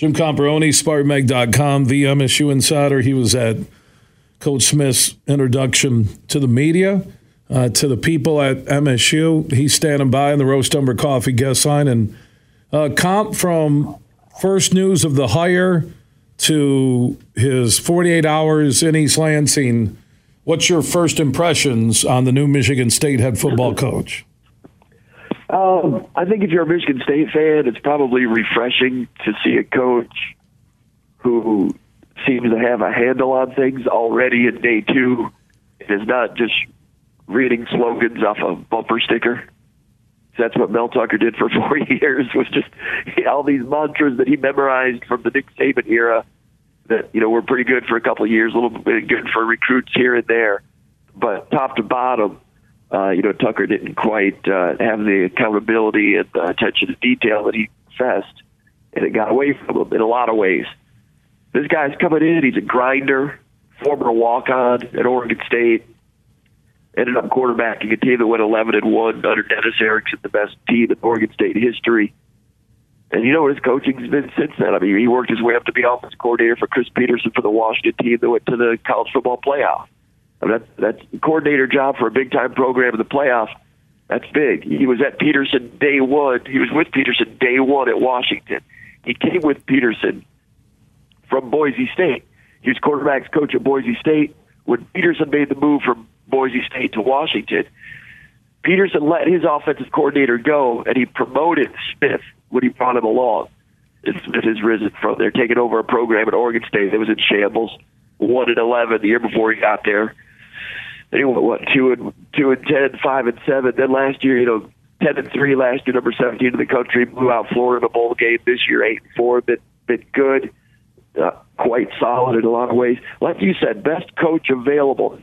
Jim Comparoni, SpartanMag.com, the MSU Insider. He was at Coach Smith's introduction to the media, uh, to the people at MSU. He's standing by in the Roast Umber Coffee guest line. And uh, comp from first news of the hire to his 48 hours in East Lansing, what's your first impressions on the new Michigan State head football coach? Um, I think if you're a Michigan State fan, it's probably refreshing to see a coach who seems to have a handle on things already in day two and is not just reading slogans off a bumper sticker. That's what Mel Tucker did for four years was just all these mantras that he memorized from the Nick Saban era that, you know, were pretty good for a couple of years, a little bit good for recruits here and there. But top to bottom, uh, you know, Tucker didn't quite uh, have the accountability and the attention to detail that he professed, and it got away from him in a lot of ways. This guy's coming in; he's a grinder, former walk-on at Oregon State, ended up quarterbacking a team that went 11 and one under Dennis Erickson, the best team in Oregon State history. And you know what his coaching's been since then? I mean, he worked his way up to be offensive coordinator for Chris Petersen for the Washington team that went to the college football playoff. I mean, that's the coordinator job for a big time program in the playoffs. That's big. He was at Petersen day one. He was with Petersen day one at Washington. He came with Petersen from Boise State. He was quarterbacks coach at Boise State when Petersen made the move from Boise State to Washington. Petersen let his offensive coordinator go, and he promoted Smith when he brought him along. And Smith has risen from there, taking over a program at Oregon State that was in shambles, one and eleven the year before he got there. Then he went what two and two and ten, five and seven. Then last year, you know, ten and three last year, number seventeen in the country, blew out Florida in the bowl game. This year, eight and four, been been good, uh, quite solid in a lot of ways. Like you said, best coach available.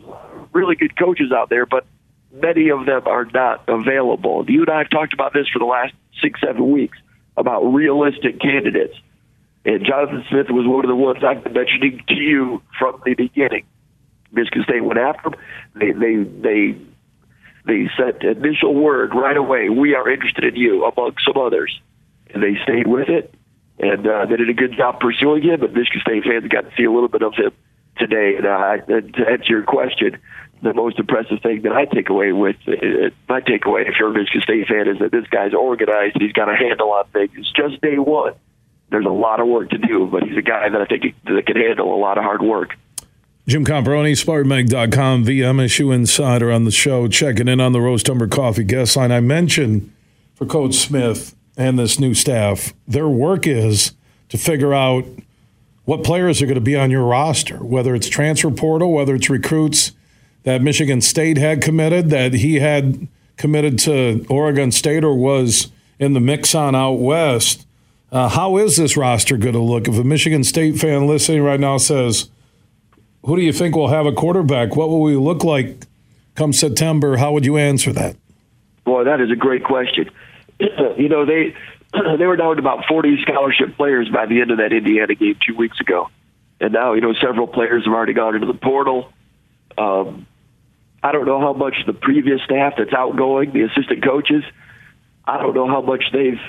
Really good coaches out there, but many of them are not available. You and I have talked about this for the last six, seven weeks about realistic candidates. And Jonathan Smith was one of the ones I've been mentioning to you from the beginning. Michigan State went after him. They they they they sent initial word right away. We are interested in you, among some others, and they stayed with it. And uh, they did a good job pursuing him. But Michigan State fans got to see a little bit of him today. And, uh, and to answer your question, the most impressive thing that I take away with uh, my takeaway, if you're a Michigan State fan, is that this guy's organized. He's got a handle on things. It's just day one. There's a lot of work to do, but he's a guy that I think that can handle a lot of hard work. Jim Comparoni, SpartanMag.com, the MSU Insider on the show, checking in on the Roast Umber Coffee guest line. I mentioned for Coach Smith and this new staff, their work is to figure out what players are going to be on your roster, whether it's transfer portal, whether it's recruits that Michigan State had committed, that he had committed to Oregon State or was in the mix on out west. Uh, how is this roster going to look? If a Michigan State fan listening right now says, who do you think will have a quarterback? What will we look like come September? How would you answer that? Boy, that is a great question. you know, they they were down to about 40 scholarship players by the end of that Indiana game two weeks ago. And now, you know, several players have already gone into the portal. Um, I don't know how much the previous staff that's outgoing, the assistant coaches, I don't know how much they've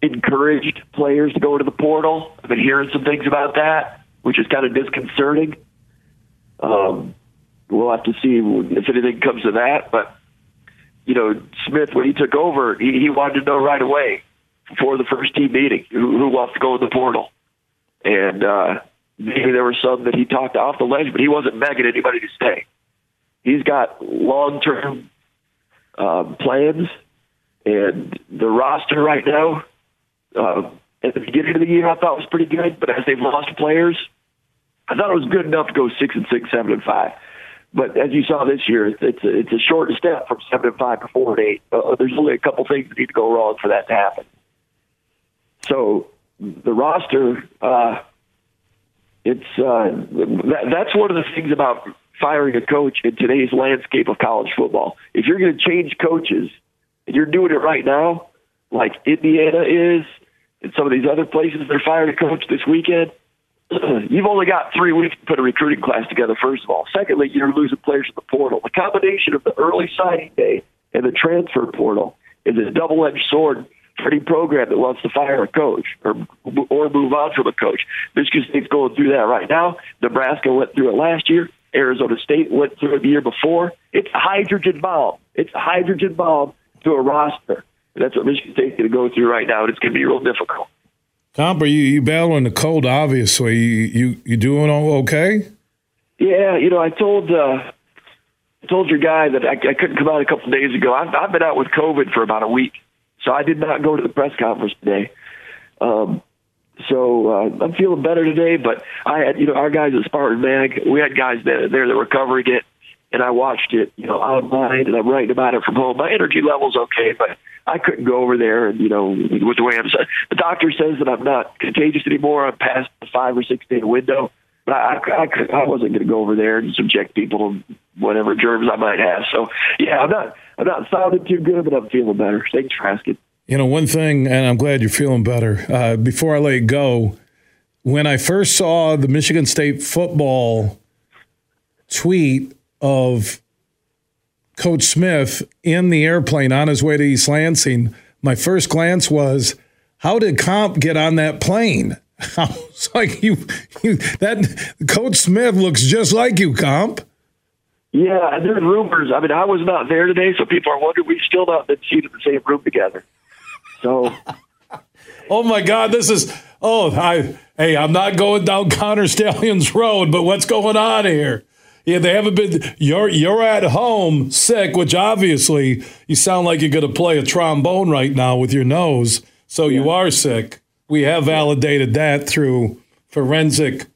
encouraged players to go into the portal. I've been hearing some things about that, which is kind of disconcerting. Um, we'll have to see if anything comes of that. But you know, Smith when he took over, he, he wanted to know right away before the first team meeting who, who wants to go in the portal, and uh, maybe there were some that he talked off the ledge, but he wasn't begging anybody to stay. He's got long term um, plans, and the roster right now. Uh, at the beginning of the year, I thought was pretty good, but as they've lost players, I thought it was good enough to go six and six, seven and five. But as you saw this year, it's a, it's a short step from seven and five to four and eight. Uh, there's only a couple things that need to go wrong for that to happen. So the roster, uh, it's uh, that, that's one of the things about firing a coach in today's landscape of college football. If you're going to change coaches, and you're doing it right now, like Indiana is, and some of these other places, they're firing a coach this weekend you've only got three weeks to put a recruiting class together, first of all. Secondly, you're losing players in the portal. The combination of the early signing day and the transfer portal is a double edged sword for any program that wants to fire a coach or or move on from a coach. Michigan State's going through that right now. Nebraska went through it last year. Arizona State went through it the year before. It's a hydrogen bomb. It's a hydrogen bomb to a roster. And that's what Michigan State's going to go through right now, and it's going to be real difficult. Comp, are you, you battling the cold? Obviously, you you, you doing okay? Yeah, you know, I told uh, I told your guy that I, I couldn't come out a couple days ago. I've, I've been out with COVID for about a week, so I did not go to the press conference today. Um, so uh, I'm feeling better today, but I had, you know, our guys at Spartan Mag, we had guys there, there that were covering it, and I watched it, you know, online, and I'm writing about it from home. My energy level's okay, but I couldn't go over there, and you know, with the way I'm, the doctor says that I'm not contagious anymore. I'm past the five or six day window, but I, I, I, I wasn't going to go over there and subject people to whatever germs I might have. So yeah, I'm not, I'm not sounding too good, but I'm feeling better. Thanks for asking. You know, one thing, and I'm glad you're feeling better. Uh, before I let you go, when I first saw the Michigan State football tweet of Coach Smith in the airplane on his way to East Lansing, my first glance was, how did Comp get on that plane? I was like, you, you that Coach Smith looks just like you, Comp. Yeah, and there's rumors. I mean, I was not there today, so people are wondering we've still not been seen in the same room together. So, oh my God, this is oh I hey I'm not going down Connor Stalions Road, but what's going on here? Yeah, they haven't been. You're you're at home sick, which obviously you sound like you're going to play a trombone right now with your nose. So yeah. you are sick. We have validated that through forensic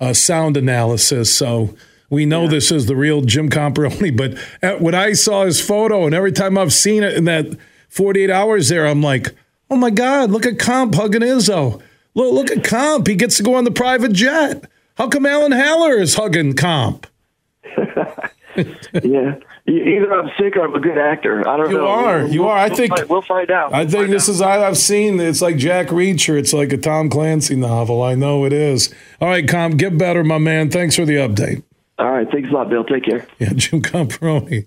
uh, sound analysis. So we know yeah. this is the real Jim Comparoni. But when I saw his photo, and every time I've seen it in that 48 hours there, I'm like, oh my God, look at Comp hugging Izzo. Look, look at Comp. He gets to go on the private jet. How come Alan Haller is hugging Comp? yeah. Either I'm sick or I'm a good actor. I don't you know. You are. We'll, you are. I we'll think find, we'll find out. I think this out. is. I, I've seen. It's like Jack Reacher. It's like a Tom Clancy novel. I know it is. All right, Comp, get better, my man. Thanks for the update. All right. Thanks a lot, Bill. Take care. Yeah, Jim Comparoni.